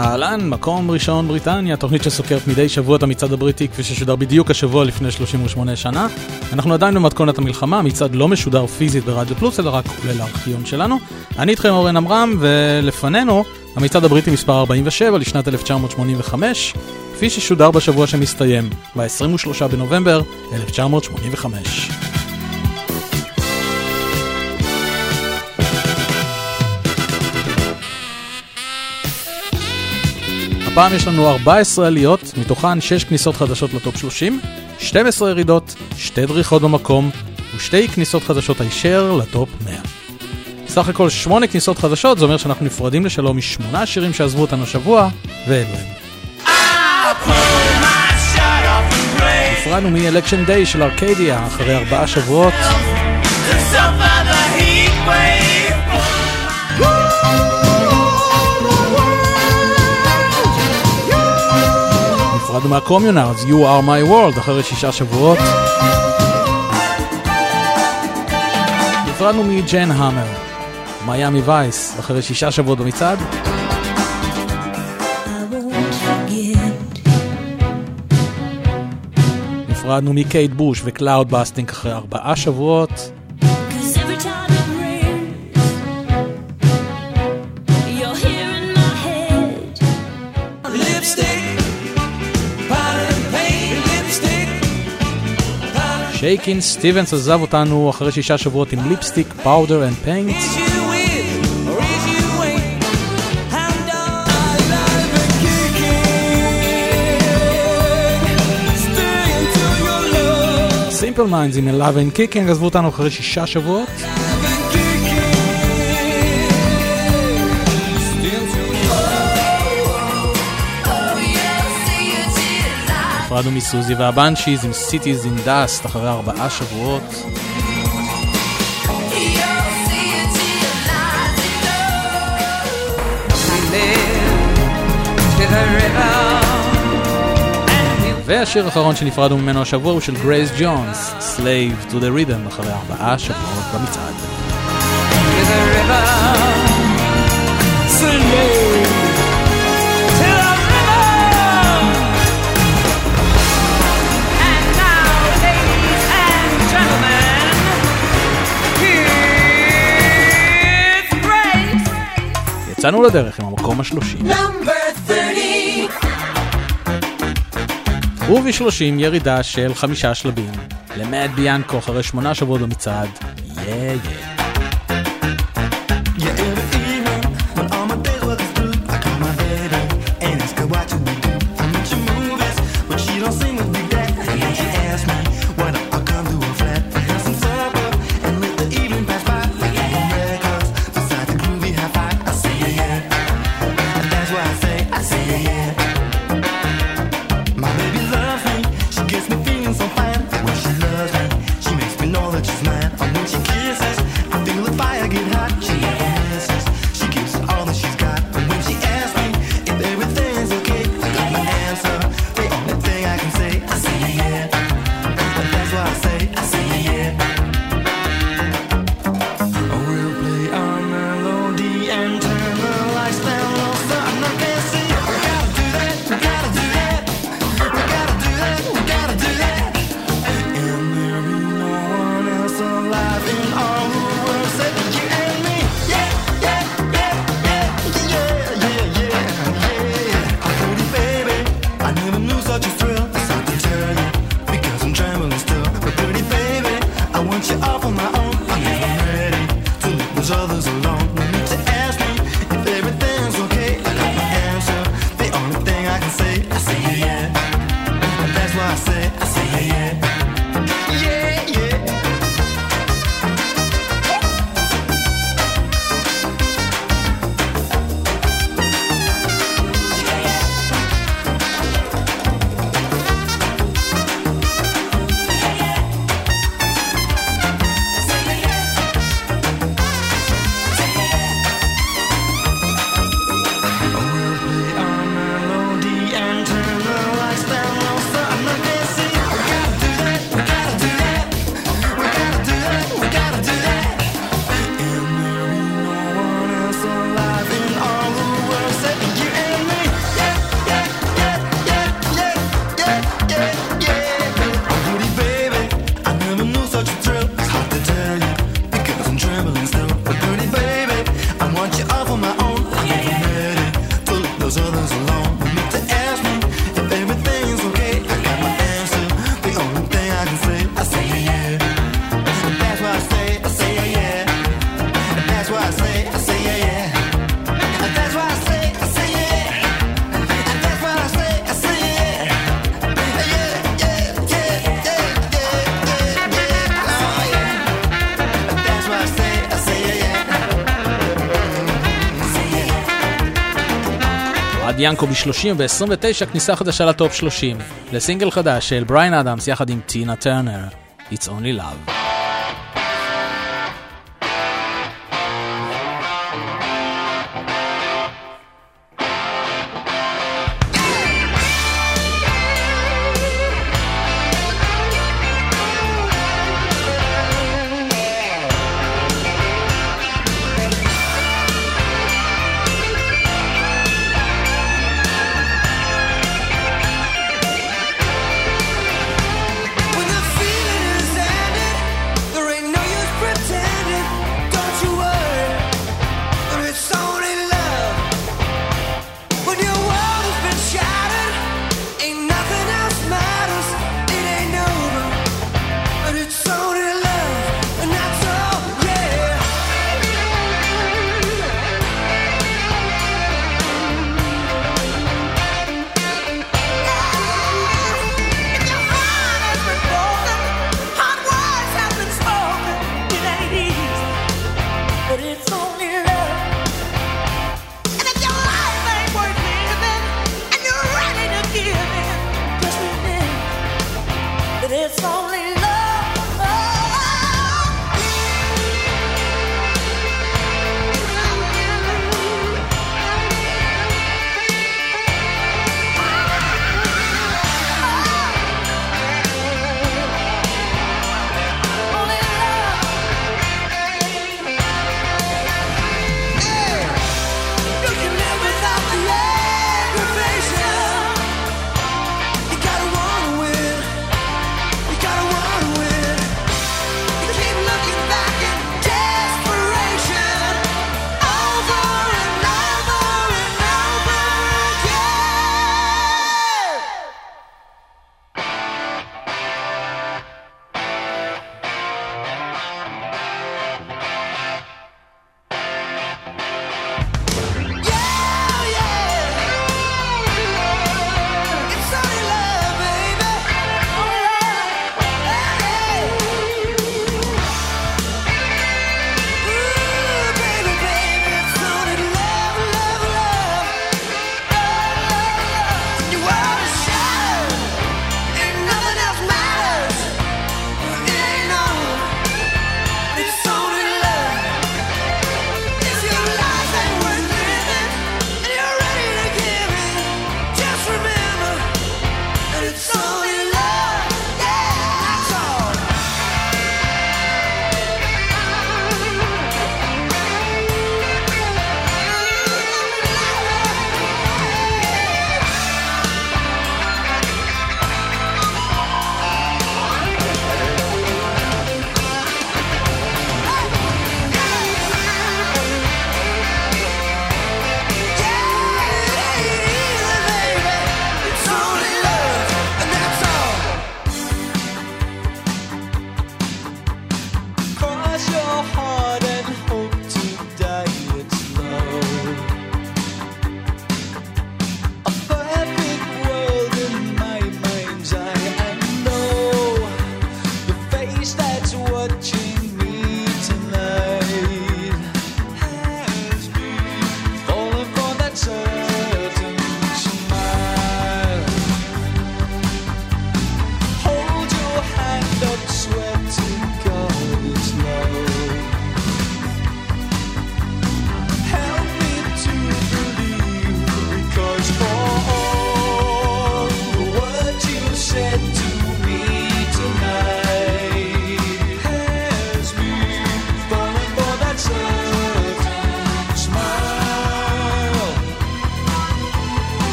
אהלן, מקום ראשון בריטניה, תוכנית שסוקרת מדי שבוע את המצעד הבריטי כפי ששודר בדיוק השבוע לפני 38 שנה. אנחנו עדיין במתכונת המלחמה, המצעד לא משודר פיזית ברדיו פלוס, אלא רק לארכיון שלנו. אני איתכם אורן עמרם, ולפנינו המצעד הבריטי מספר 47 לשנת 1985, כפי ששודר בשבוע שמסתיים, ב-23 בנובמבר 1985. הפעם יש לנו 14 עליות, מתוכן 6 כניסות חדשות לטופ 30, 12 ירידות, 2 דריכות במקום ושתי כניסות חדשות הישר לטופ 100. סך הכל 8 כניסות חדשות, זה אומר שאנחנו נפרדים לשלום משמונה שירים שעזבו אותנו השבוע, ואלו הם. נפרדנו מ-Election Day של ארקדיה אחרי ארבעה שבועות. נפרדנו מהקומיונרדס, You are my world, אחרי שישה שבועות. נפרדנו מג'ן המר, Miami Vice, אחרי שישה שבועות במצעד. נפרדנו מקייט בוש ו Cloudbusting אחרי ארבעה שבועות. שייקין סטיבנס עזב אותנו אחרי שישה שבועות עם Lipstick, Powder and Paint. סימפל מיינדס עם Alive and Kicking עזבו אותנו אחרי שישה שבועות. נפרדנו מסוזי והבנשיז עם Cities in Dust אחרי ארבעה שבועות. והשיר האחרון שנפרדנו ממנו השבוע הוא של גרייס ג'ונס, Slave to the Rhythm, אחרי ארבעה שבועות במצעד. Slave יצאנו לדרך עם המקום השלושים. וב-30 ירידה של חמישה שלבים למאד ביאנקו אחרי שמונה שבועות במצעד, יא yeah, יא. Yeah. ינקו ב-30 ב-29 כניסה חדשה לטופ 30. לסינגל חדש של בריין אדמס יחד עם טינה טרנר, It's Only Love.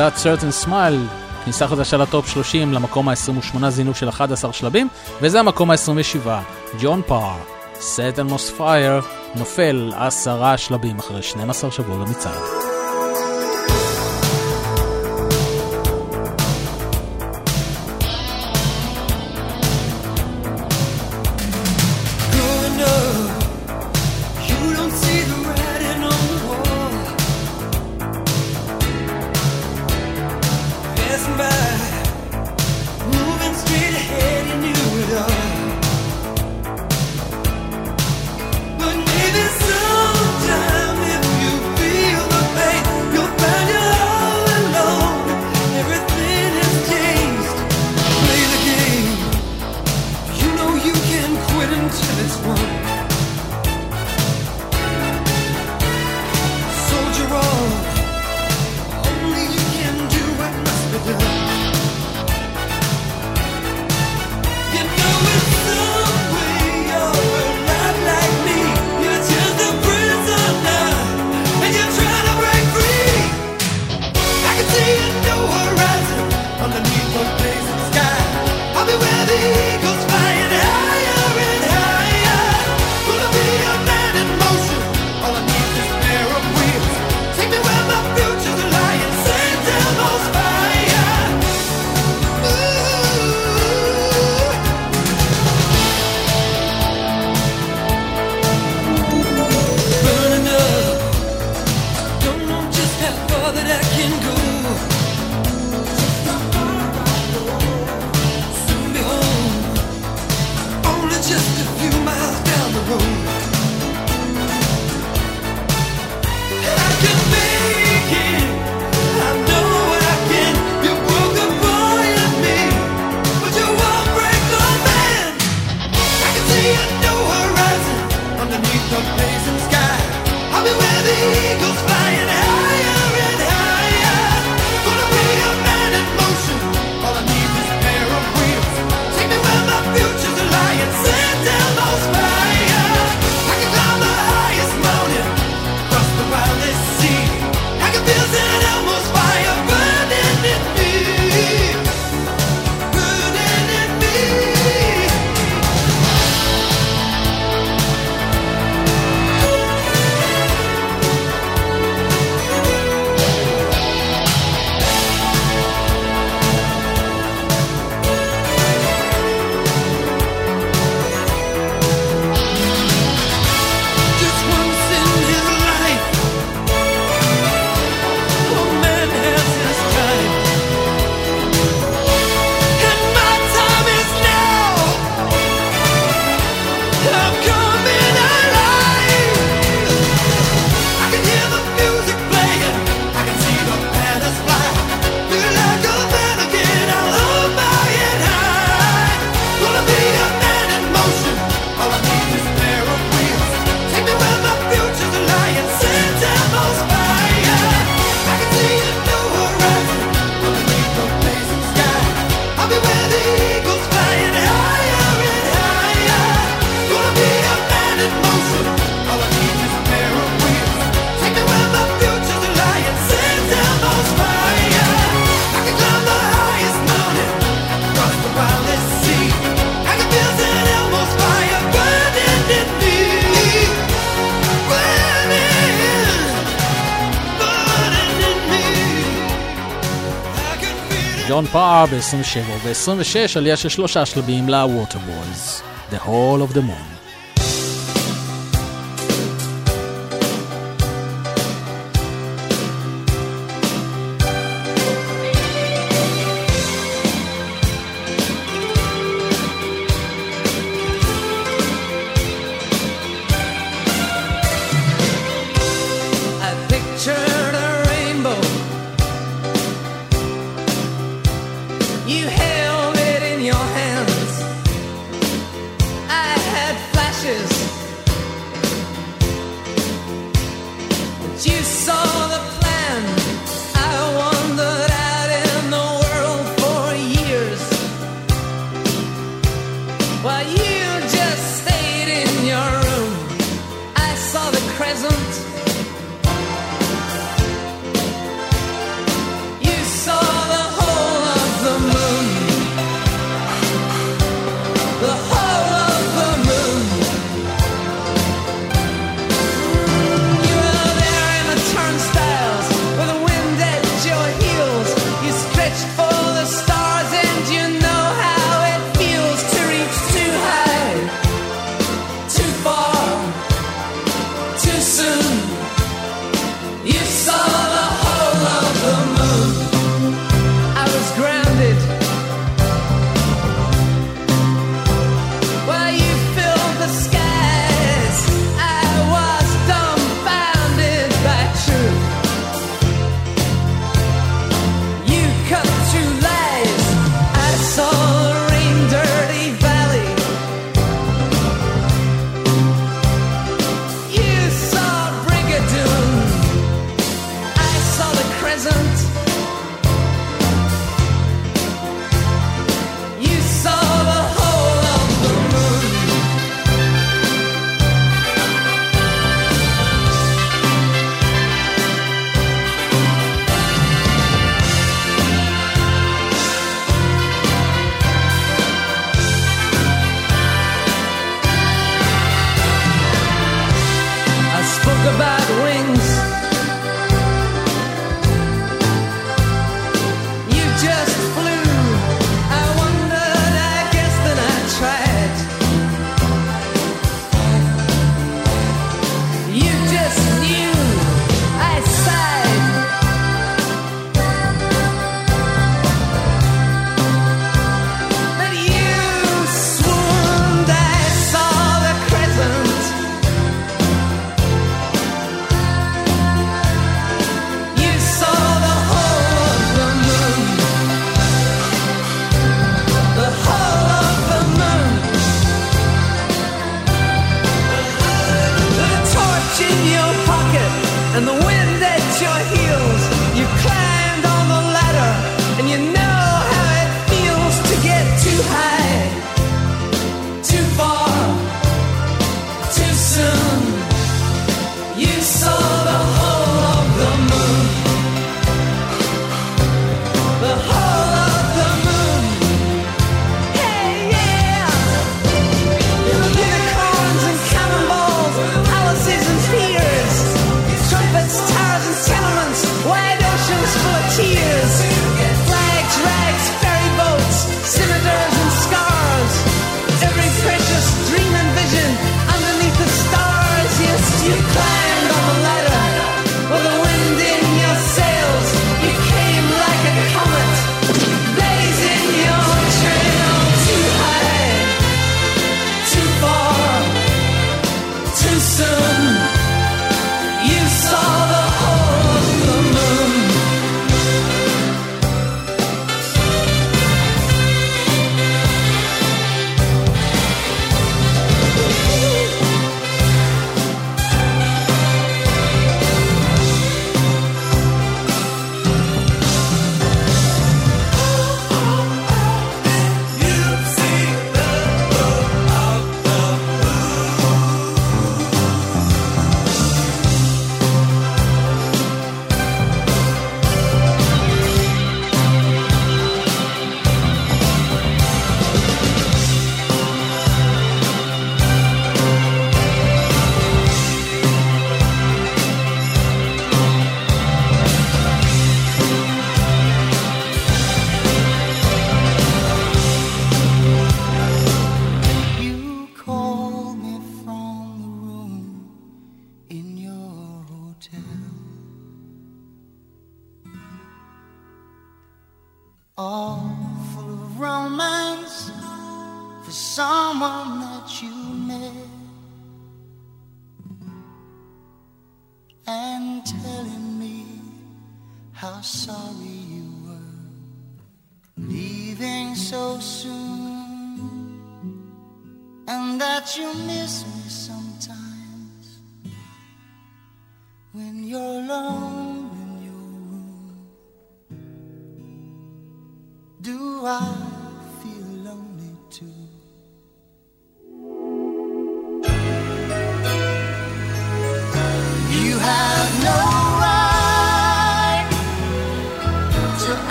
That Certain Smile, כניסה חדשה לטופ 30 למקום ה-28 זינוק של 11 שלבים, וזה המקום ה-27, ג'ון פאר, Set Almost Fire, נופל עשרה שלבים אחרי 12 שבועות במצעד. פאר ב-27 וב-26 עלייה של שלושה שלבים ל-Waterboys, The Hall of the Moon.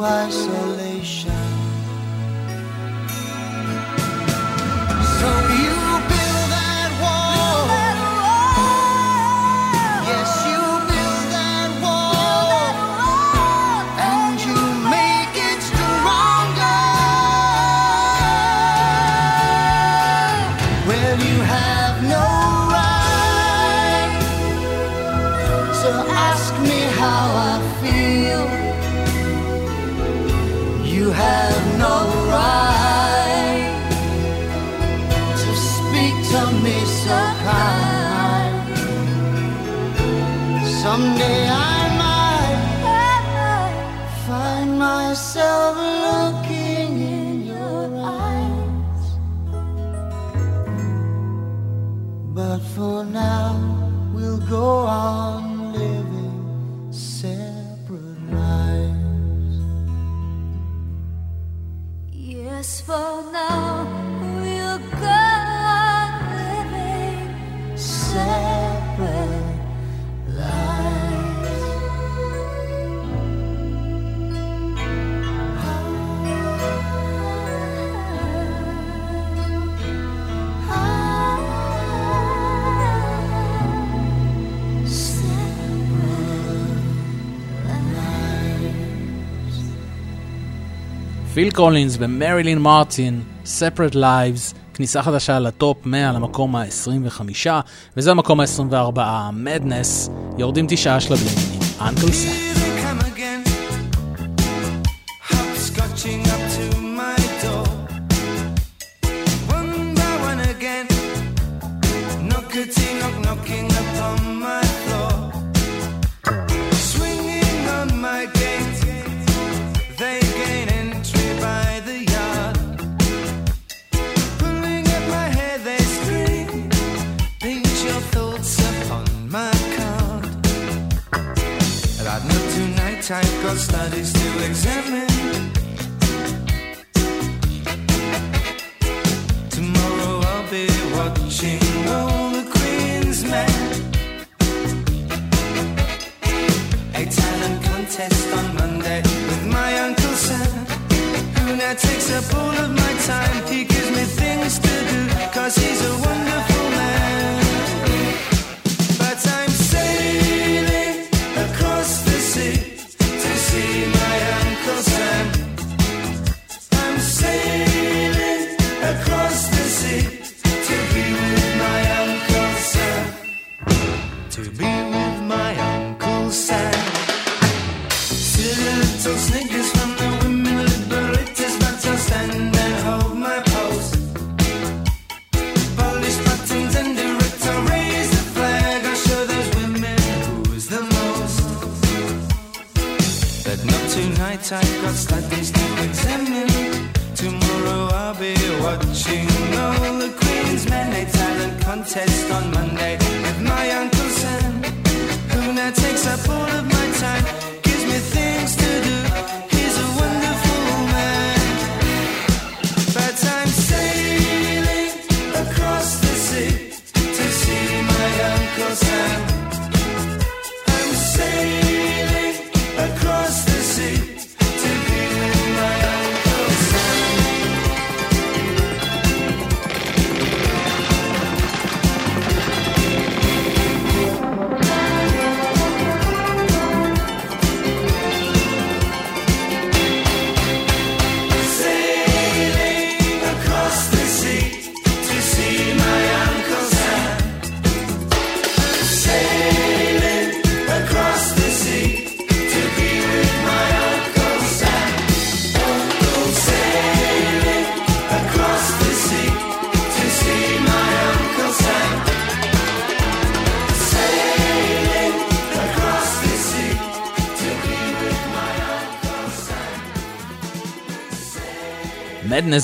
爱上。פיל קולינס ומרילין מרטין, Separate Lives, כניסה חדשה לטופ 100 למקום ה-25, וזה המקום ה-24, Madness, יורדים תשעה שלבים עם Uncle Sam. got studies to examine. Tomorrow I'll be watching all the Queen's men. A talent contest on Monday with my Uncle Sam. Who now takes up all of my time. He gives me things to do, cause he's a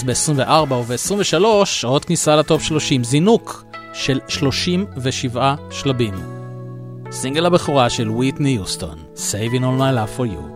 להיכנס ב-24 וב-23, שעות כניסה לטופ 30, זינוק של 37 שלבים. סינגל הבכורה של ויטני יוסטון, Saving All My Love For You.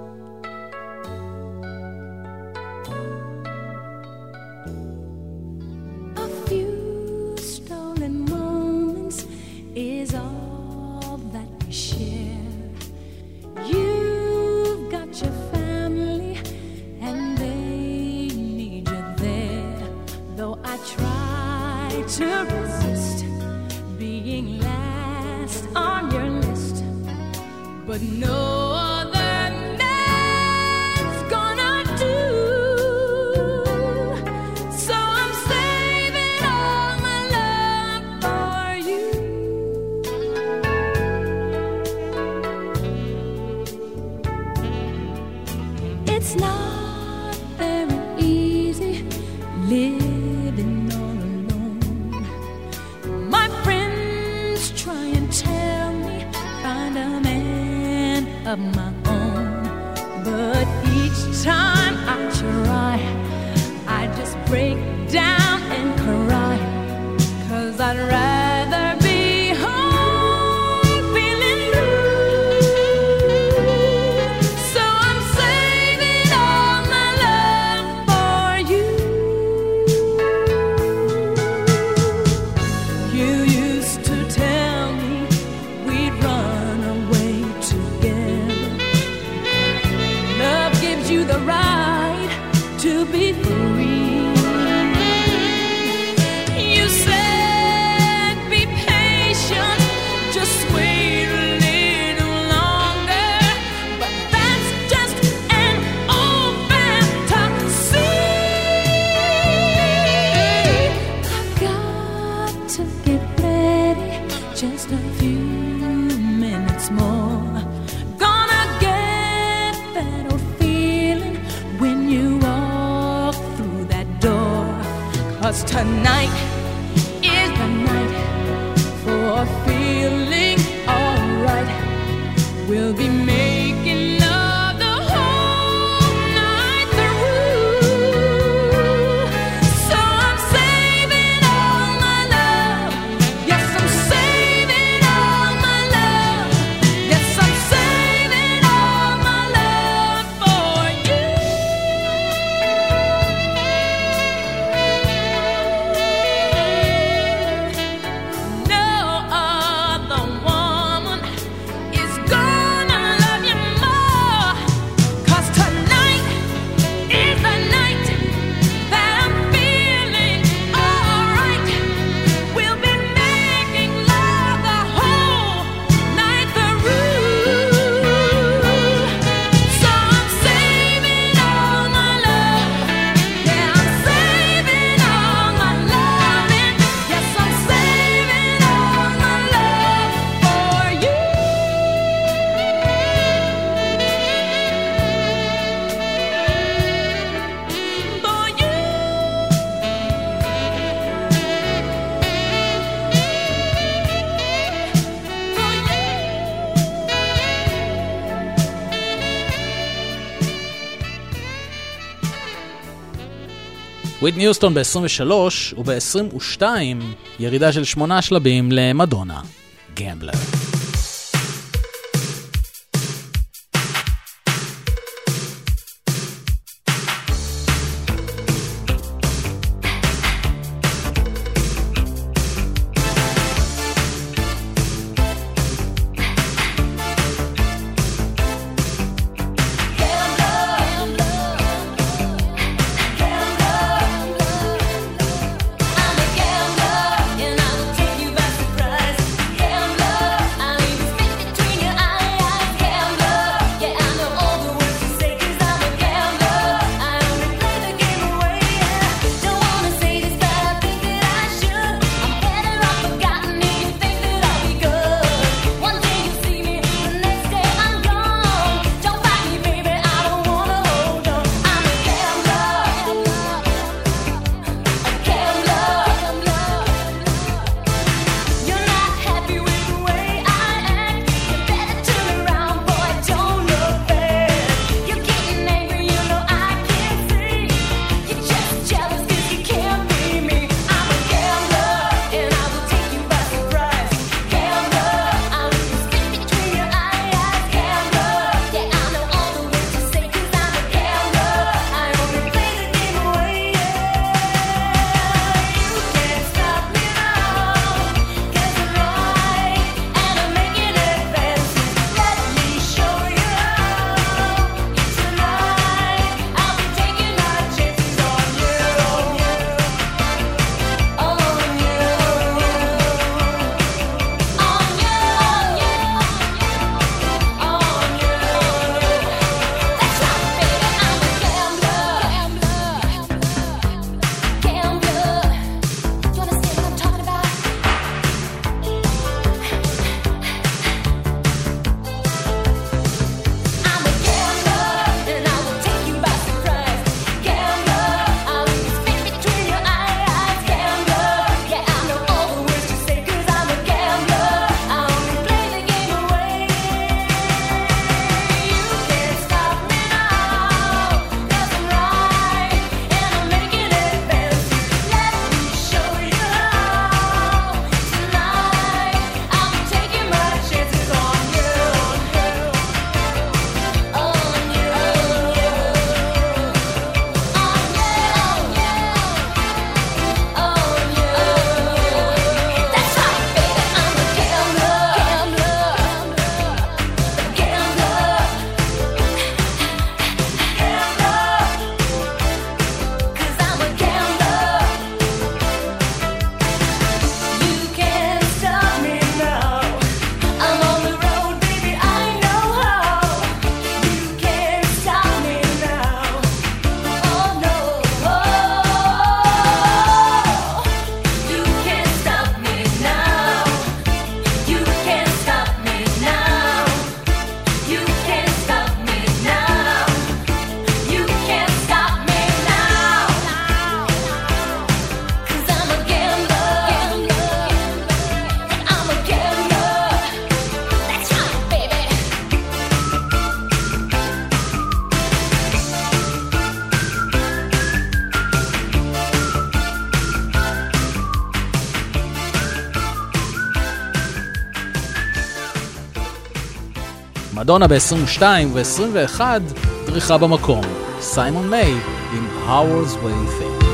וויטני יוסטון ב-23 וב-22 ירידה של שמונה שלבים למדונה, גמבלר. מדונה ב-22 ו-21 דריכה במקום. סיימון מיי עם Howard's Way Thing.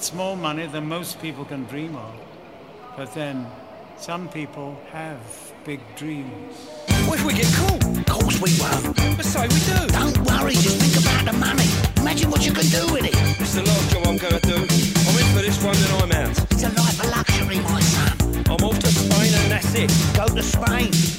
That's more money than most people can dream of. But then, some people have big dreams. What if we get caught? Of course we won't. But say we do. Don't worry, just think about the money. Imagine what you can do with it. It's the last job I'm gonna do. I'm in for this one and I'm out. It's a life of luxury, my son. I'm off to Spain and that's it. Go to Spain.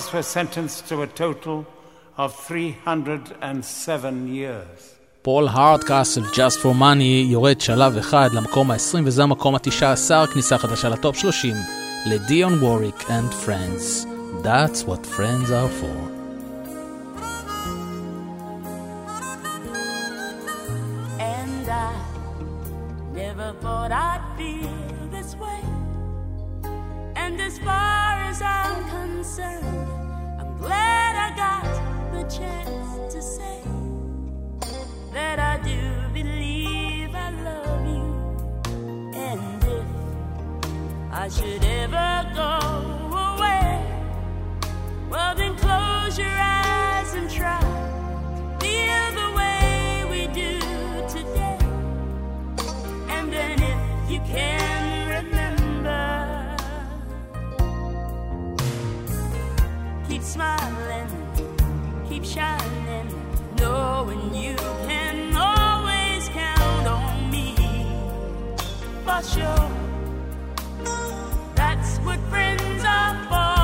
brothers were sentenced to a total of 307 years. פול הארדקאסט Just for Money יורד שלב אחד למקום ה-20 וזה המקום ה-19, כניסה חדשה לטופ 30 לדיון ווריק and Friends. That's what friends are for. And And as far as I'm concerned Glad I got the chance to say that I do believe I love you. And if I should ever go away, well, then close your eyes and try. smiling, keep shining, knowing you can always count on me for sure. That's what friends are for.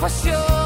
for sure.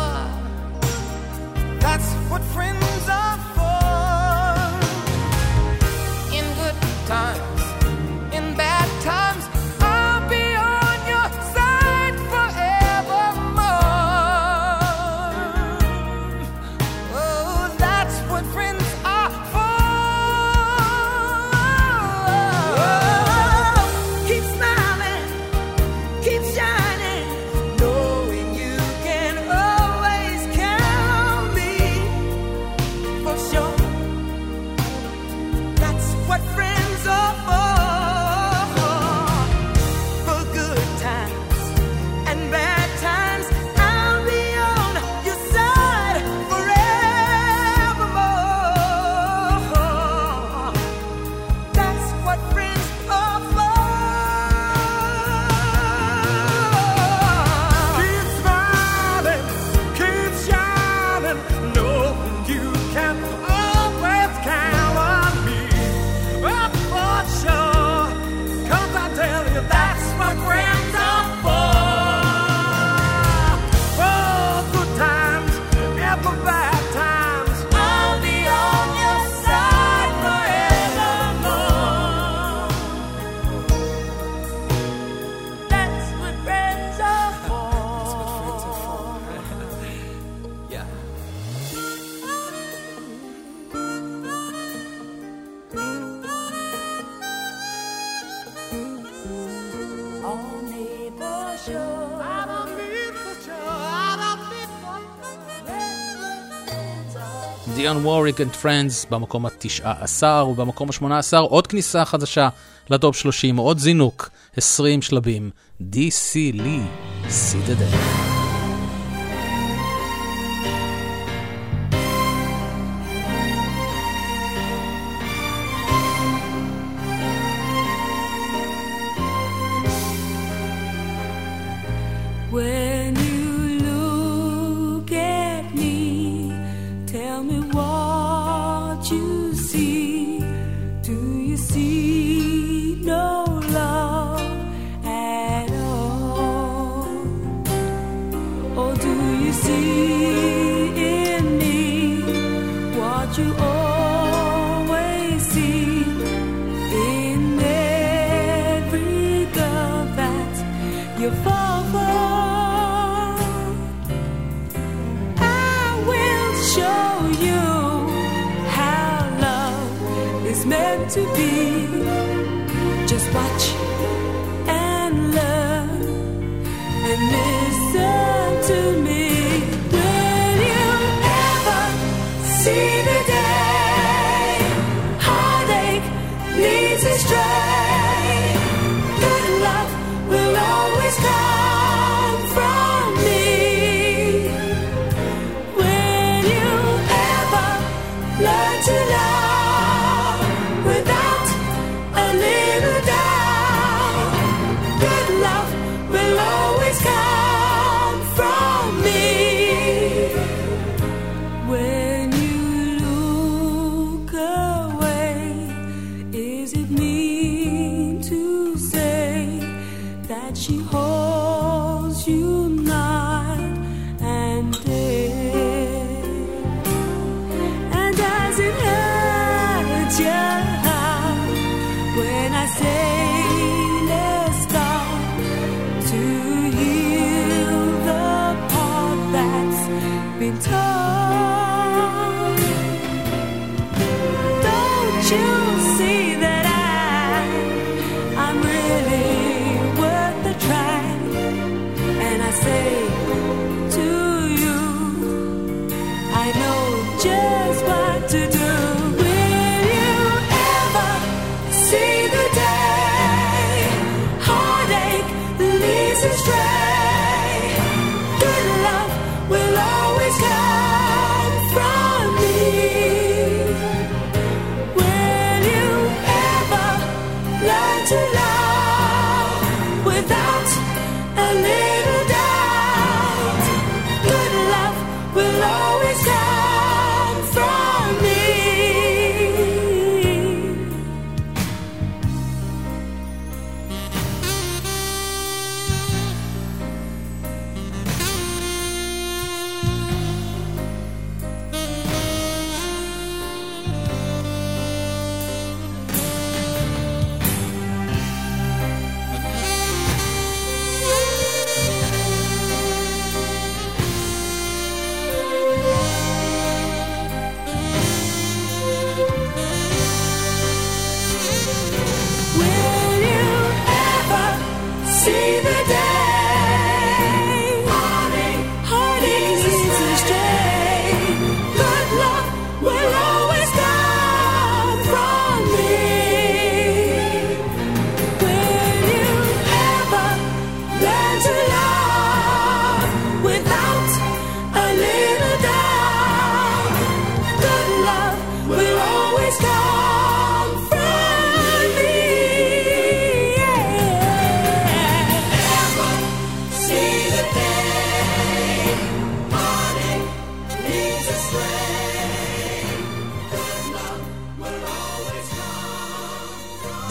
דיון וורוויק and Friends במקום ה-19 ובמקום ה-18 עוד כניסה חדשה לטופ 30, עוד זינוק, 20 שלבים, DC לי, סידדל.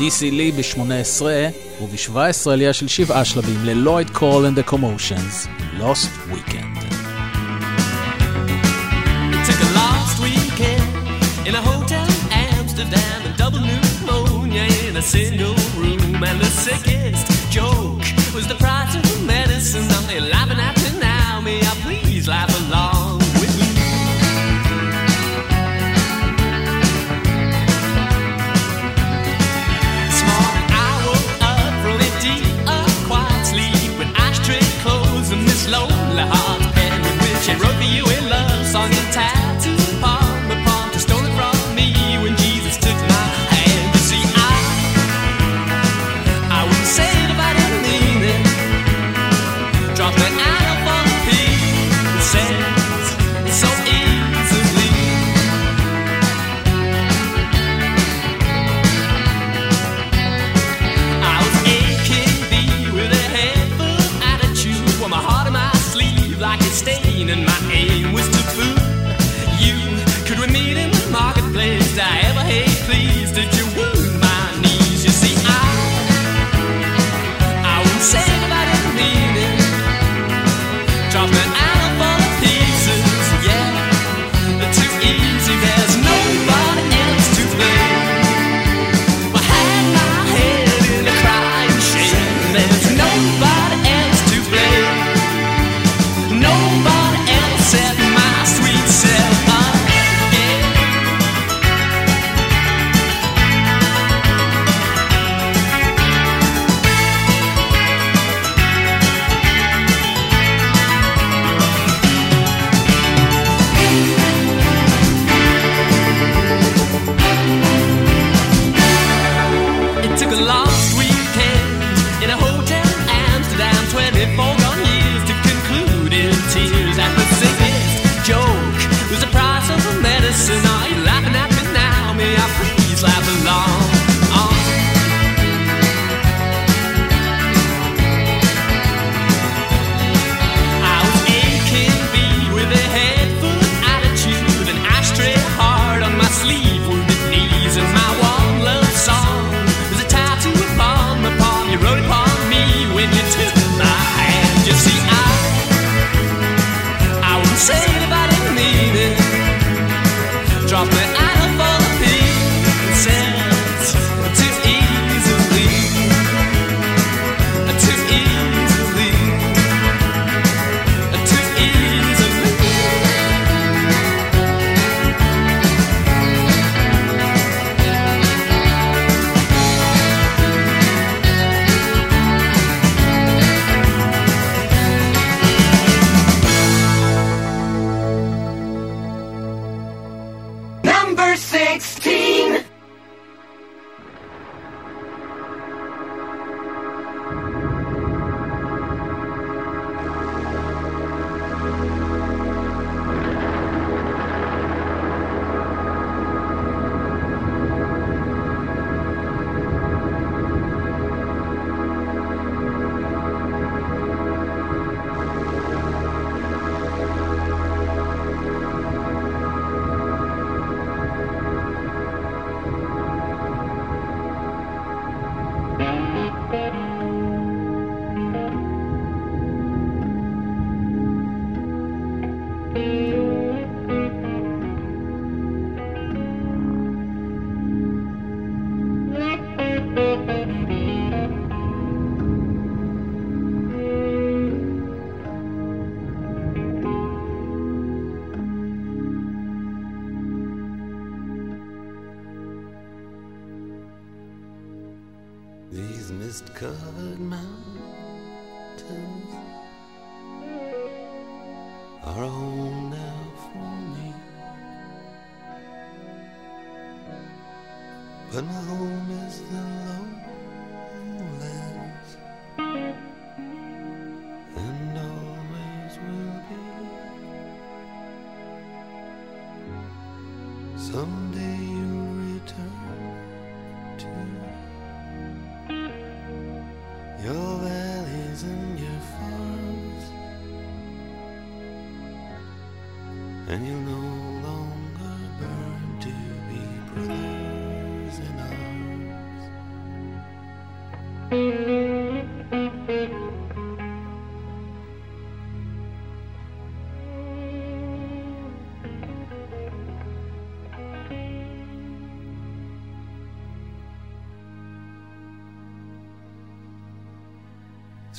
DC לי ב-18 וב-17 עלייה של שבעה שלבים ללויד קורל אנד הקומושנס, לוסט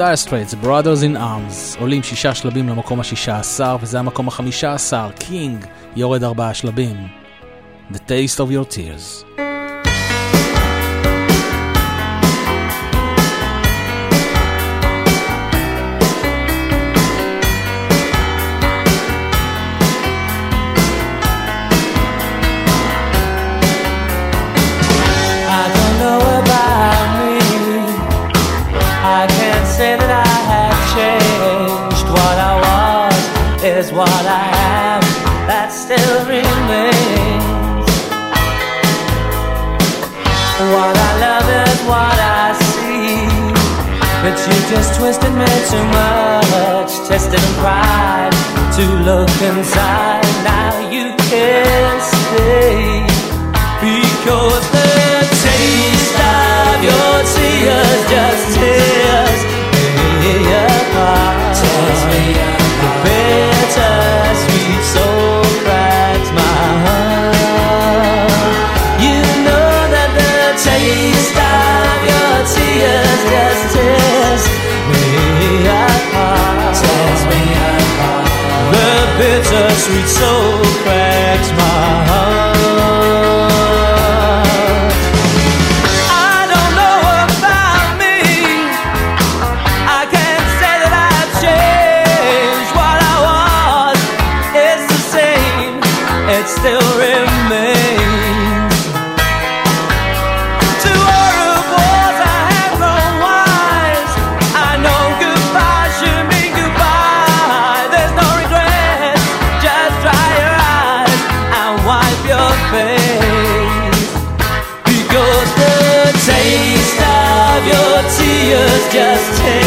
דייר סטרייטס, Brothers in Arms, עולים שישה שלבים למקום השישה עשר, וזה המקום החמישה עשר, קינג, יורד ארבעה שלבים. The Taste of Your Tears. you just twisted me too much, tested and pride to look inside. Now you can't stay because the taste of your tears just tears me apart. Tears me apart. The bitter sweet soul cracks my heart. You know that the taste of your tears bitter sweet soul cracks my heart. just take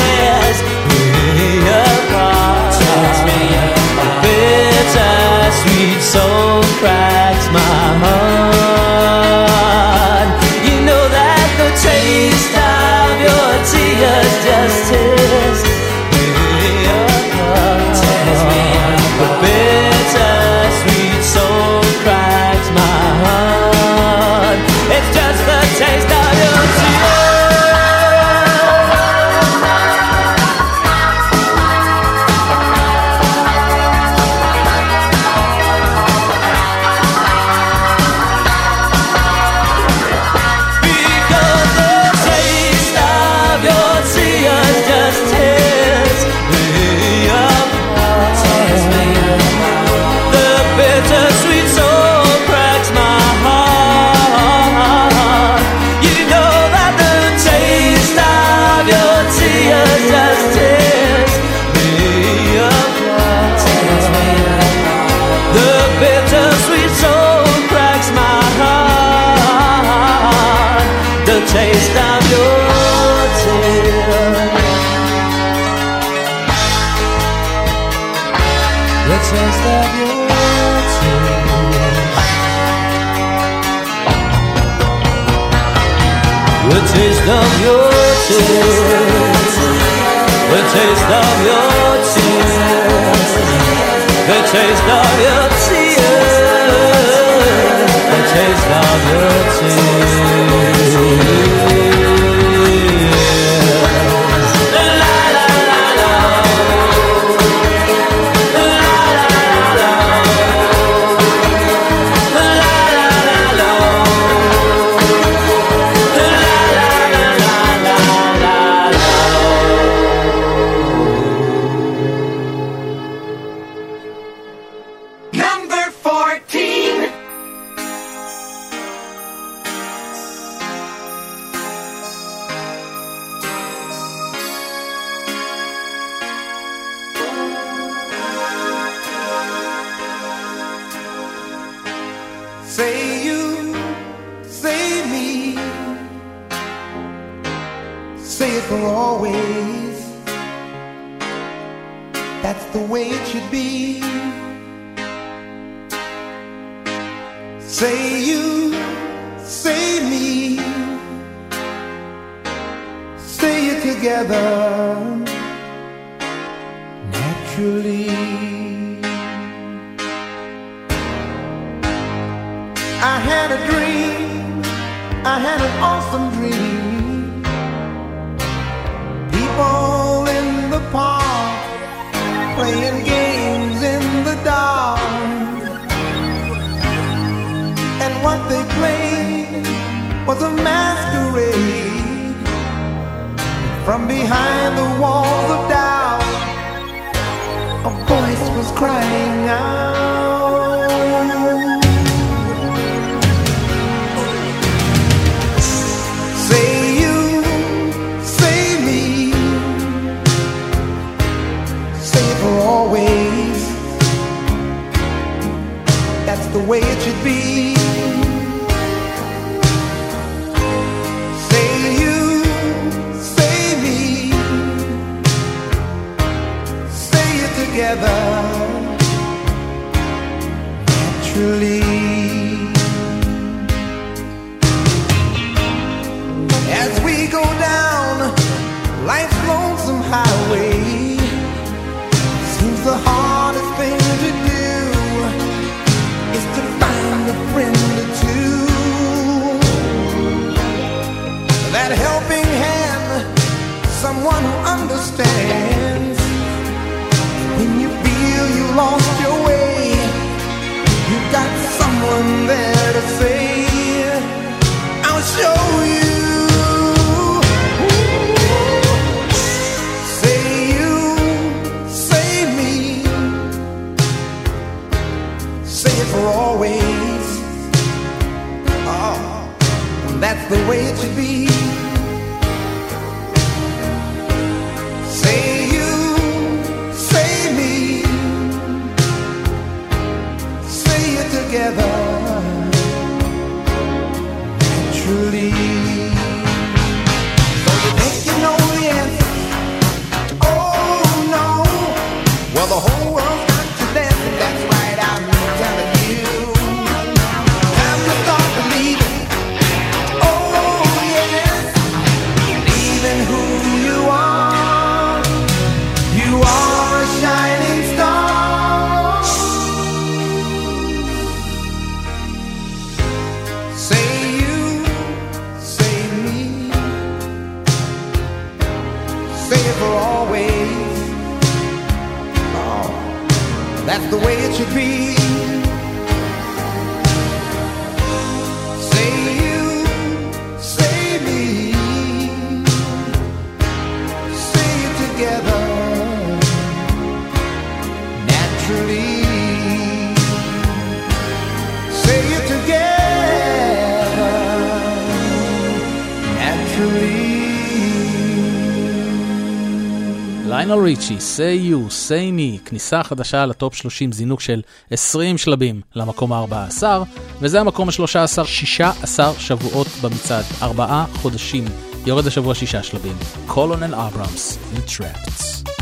wisdom your tears. we go down, life אביצ'י, say you, say me, כניסה חדשה לטופ 30, זינוק של 20 שלבים למקום ה-14, וזה המקום ה-13, 16 שבועות במצעד, 4 חודשים, יורד השבוע 6 שלבים. קולונל אברהמס, Entrapped.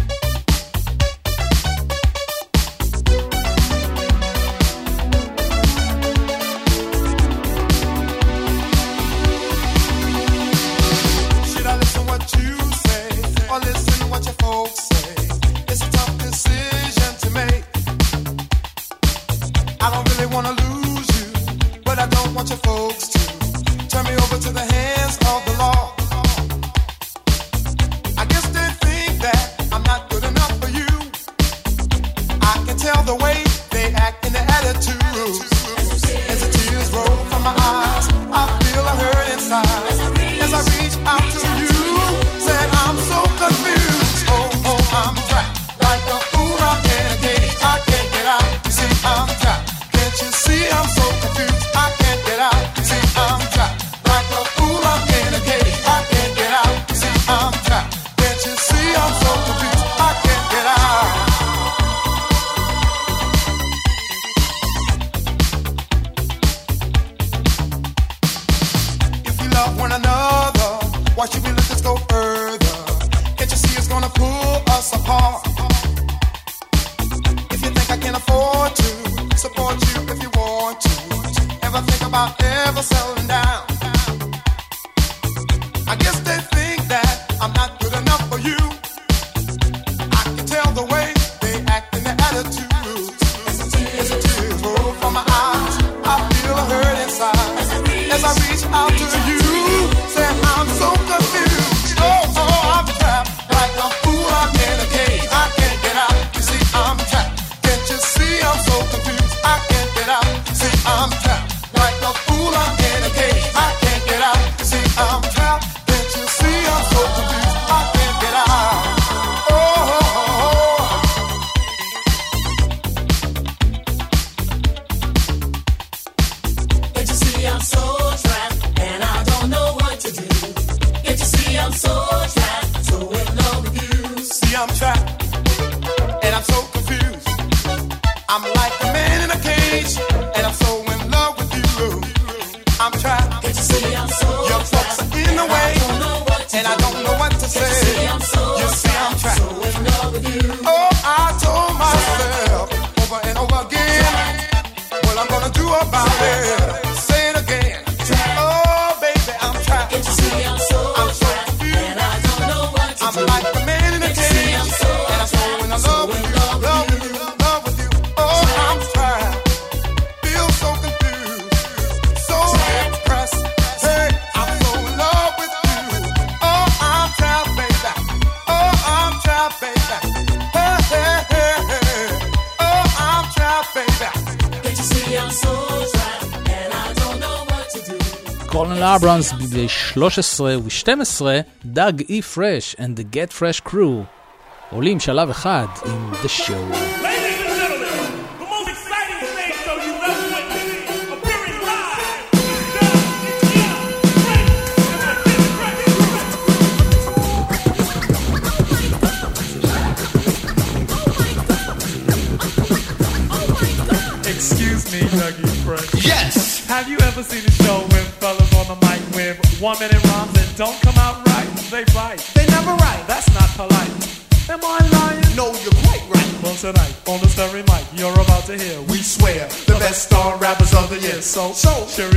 13 ו-12, דאג אי פרש and the get fresh crew עולים שלב אחד עם The Show. so, so, sure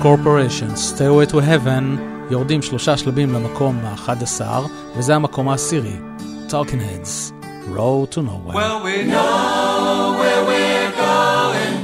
Corporation, Stairway to Heaven, יורדים שלושה שלבים למקום ה-11, וזה המקום העשירי, Talking Heads, Road to Nowhere. Well, we know where we're going,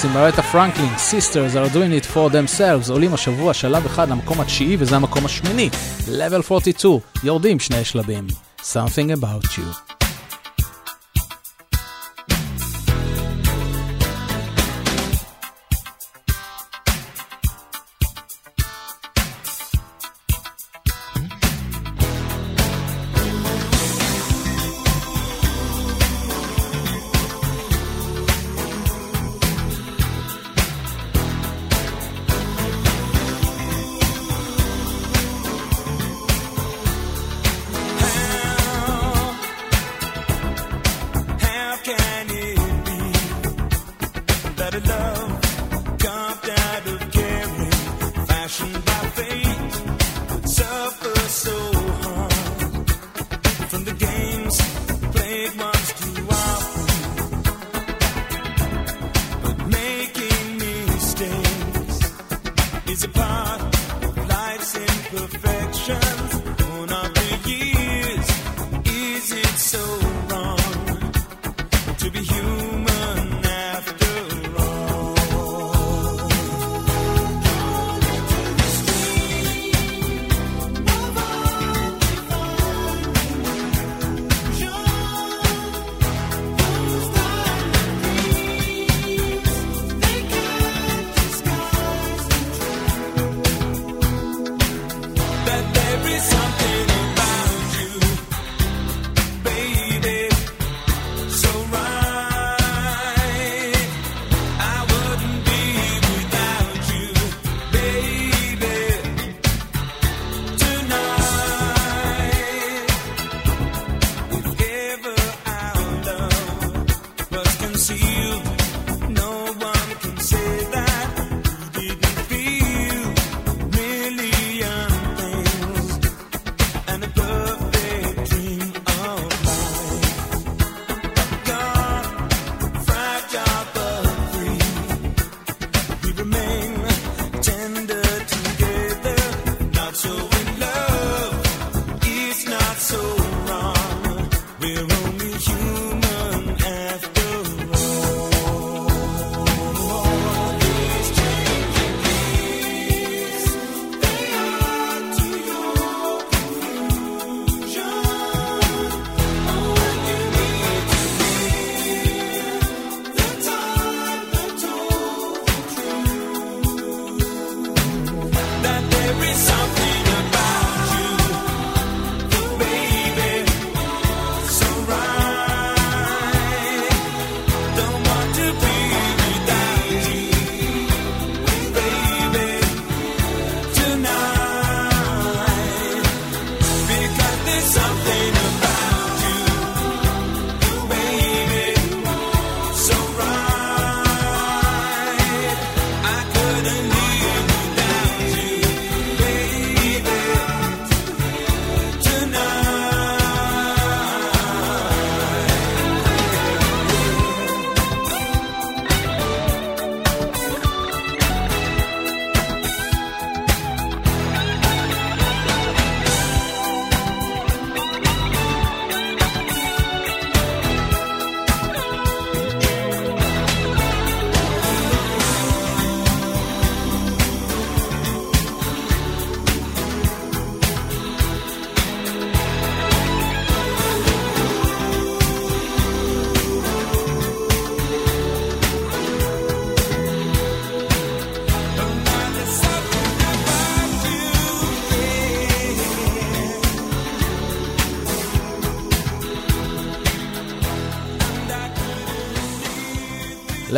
סימברטה פרנקלין, Sisters are doing it for themselves, עולים השבוע שלב אחד למקום התשיעי וזה המקום השמיני, level 42, יורדים שני שלבים, Something about you.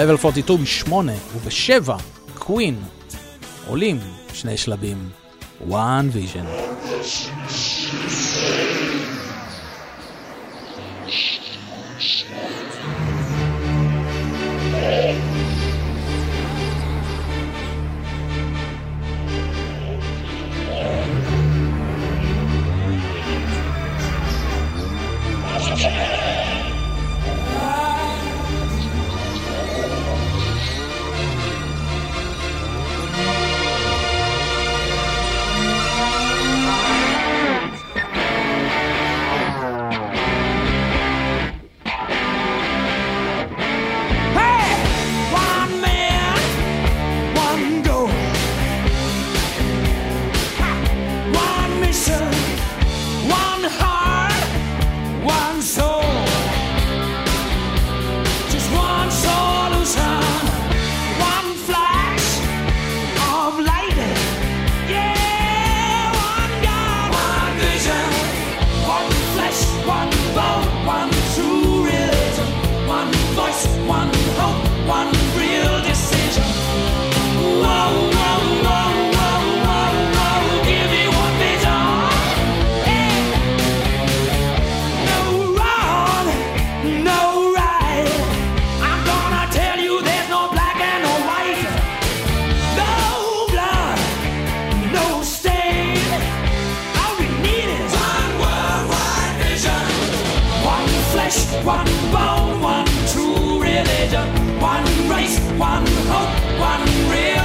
level 42 בשמונה ובשבע, קווין, עולים שני שלבים, one vision. one bone, one true religion, one race, one hope, one real.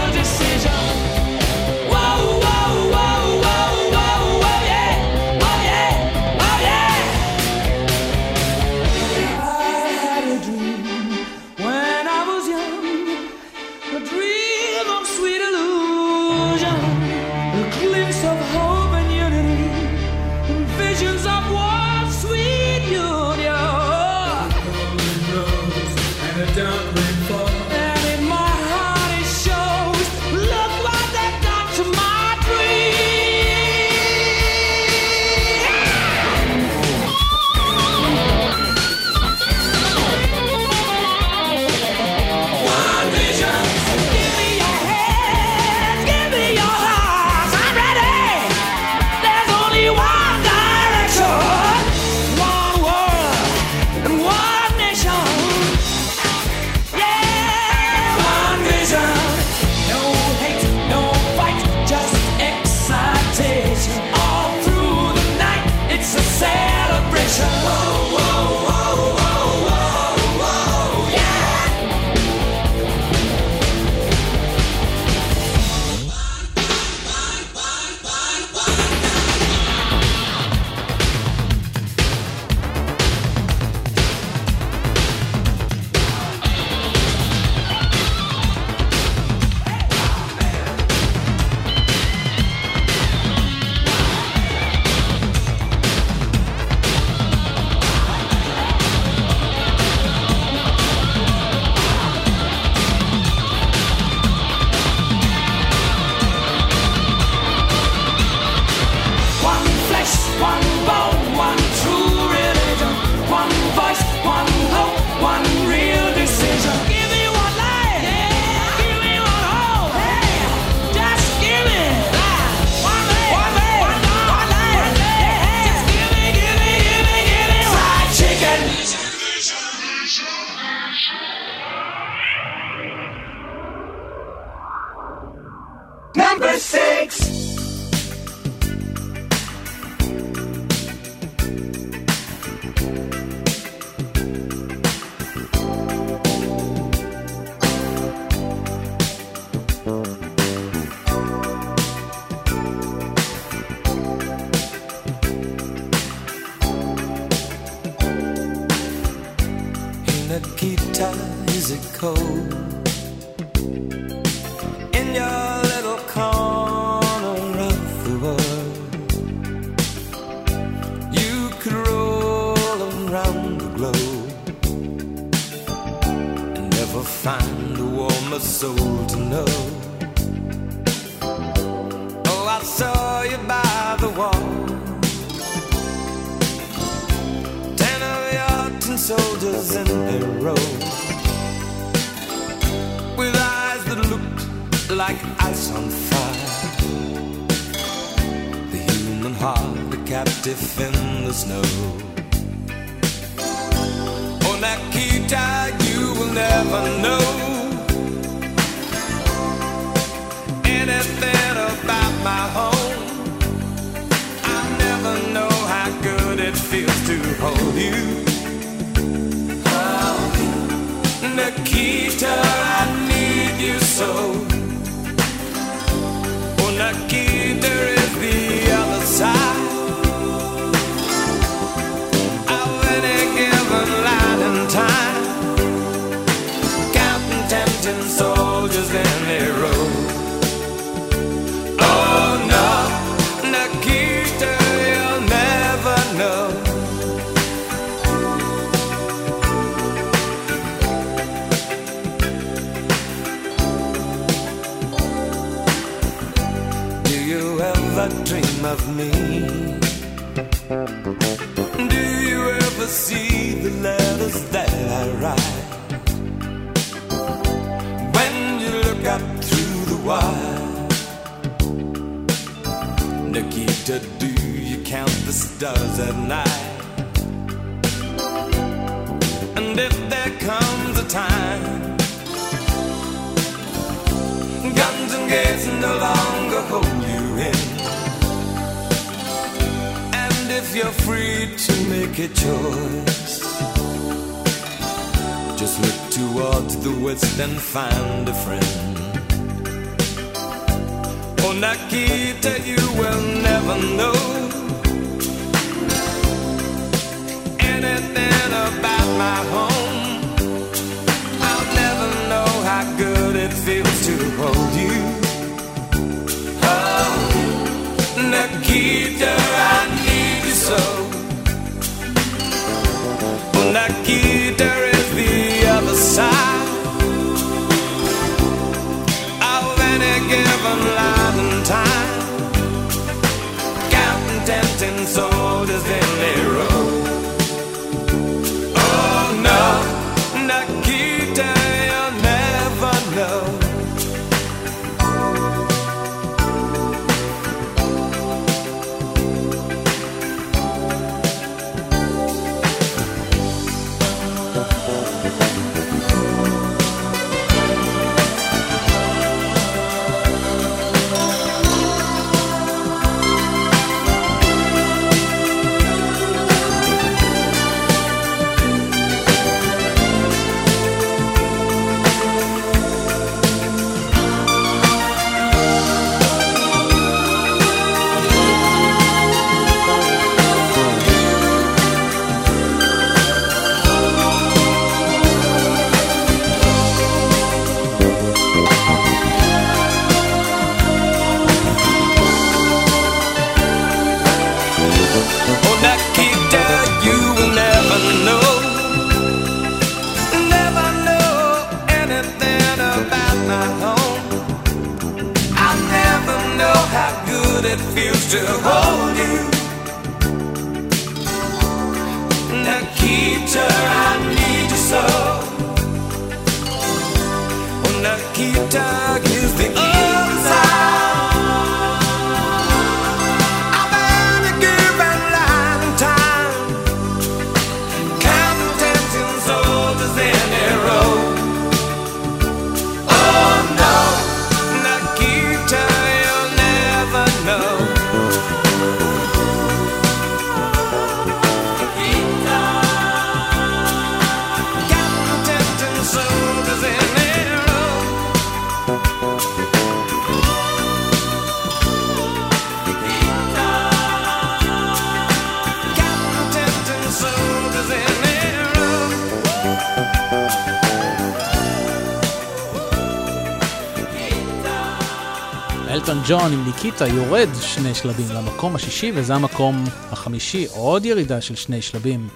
ג'ון עם ניקיטה יורד שני שלבים למקום השישי, וזה המקום החמישי, עוד ירידה של שני שלבים.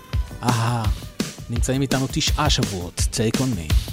אהה, נמצאים איתנו תשעה שבועות, take on me.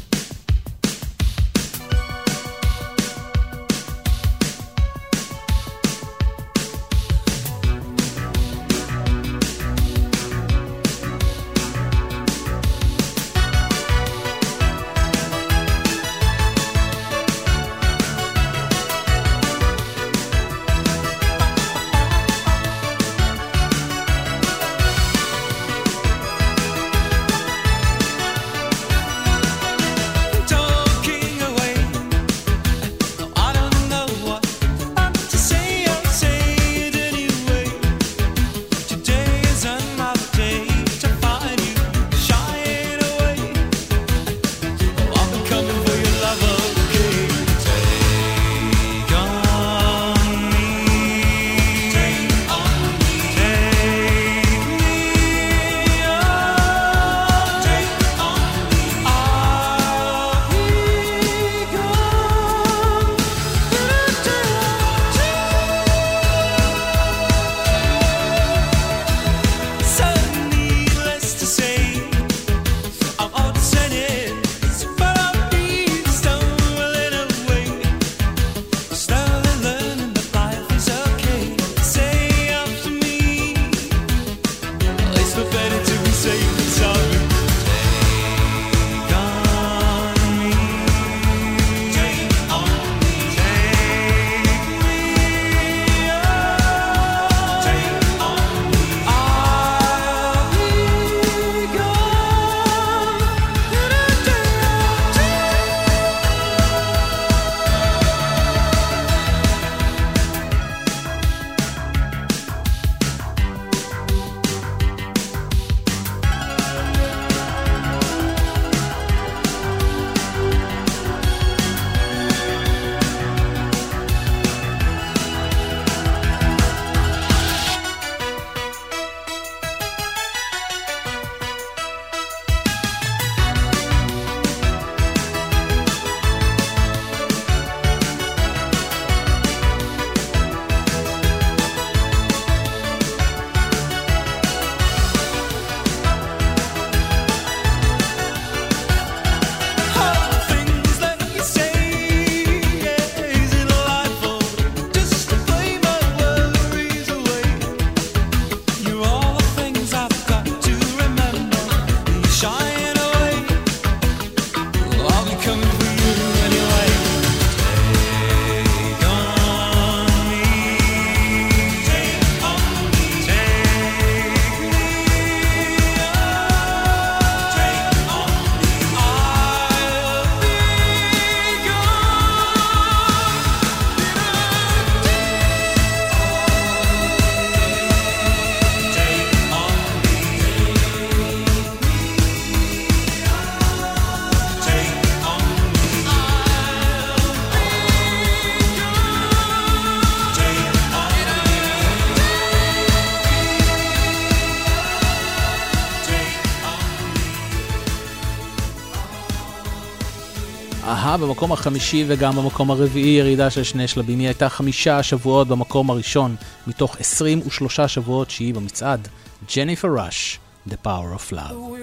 במקום החמישי וגם במקום הרביעי ירידה של שני שלבים. היא הייתה חמישה שבועות במקום הראשון, מתוך 23 שבועות שהיא במצעד. ג'ניפר ראש, The Power of Love.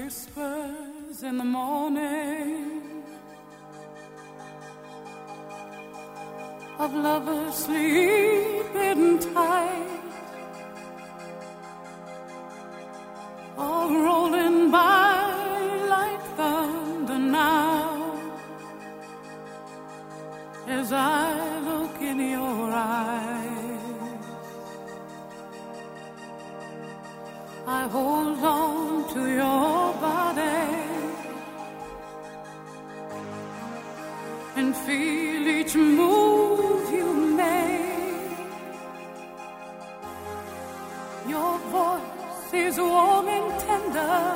as I look in your eyes. I hold on to your body and feel each move you make. Your voice is warm and tender.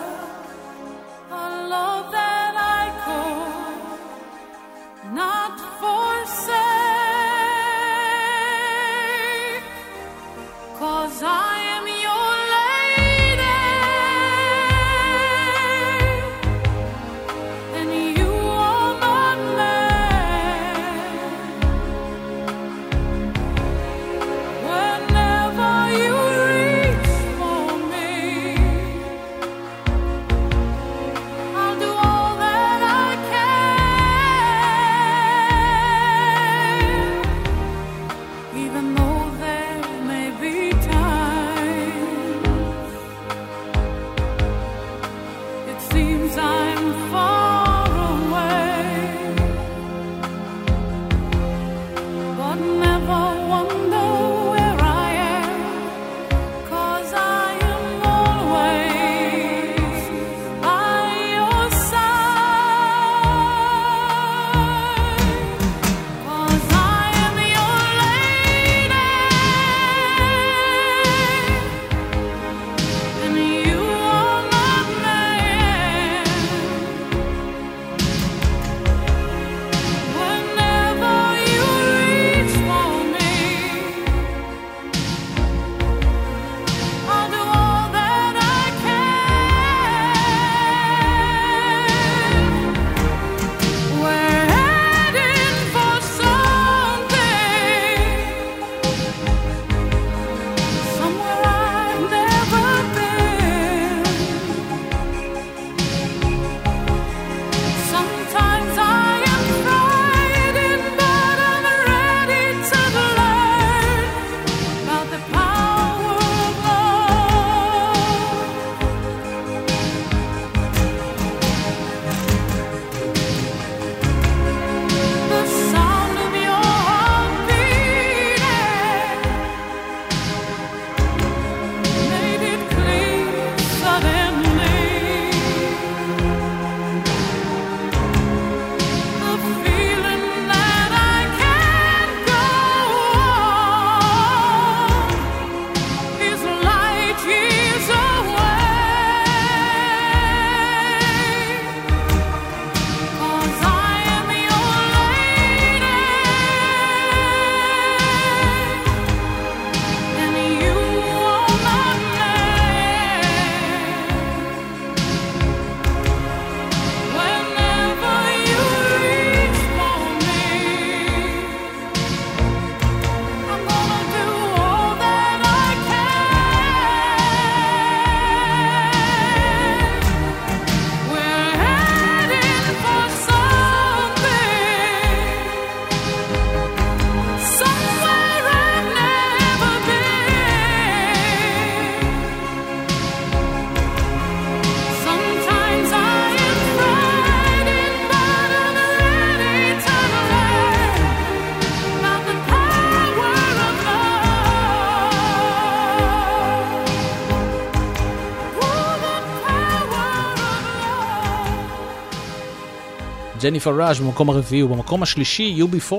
ג'ניפר ראז' במקום הרביעי ובמקום השלישי, UB40,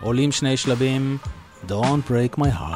עולים שני שלבים, Don't Break My Heart.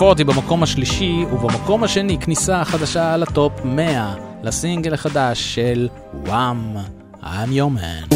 פורט היא במקום השלישי, ובמקום השני כניסה חדשה לטופ 100 לסינגל החדש של וואם, I'm your man.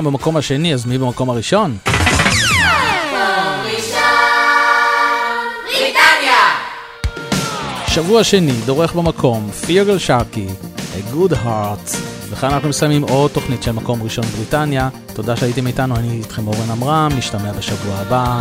הפעם במקום השני, אז מי במקום הראשון? שבוע שני, דורך במקום, פיוגל שרקי, A Good Heart. וכאן אנחנו מסיימים עוד תוכנית של מקום ראשון בריטניה. תודה שהייתם איתנו, אני איתכם אורן עמרם, נשתמע בשבוע הבא.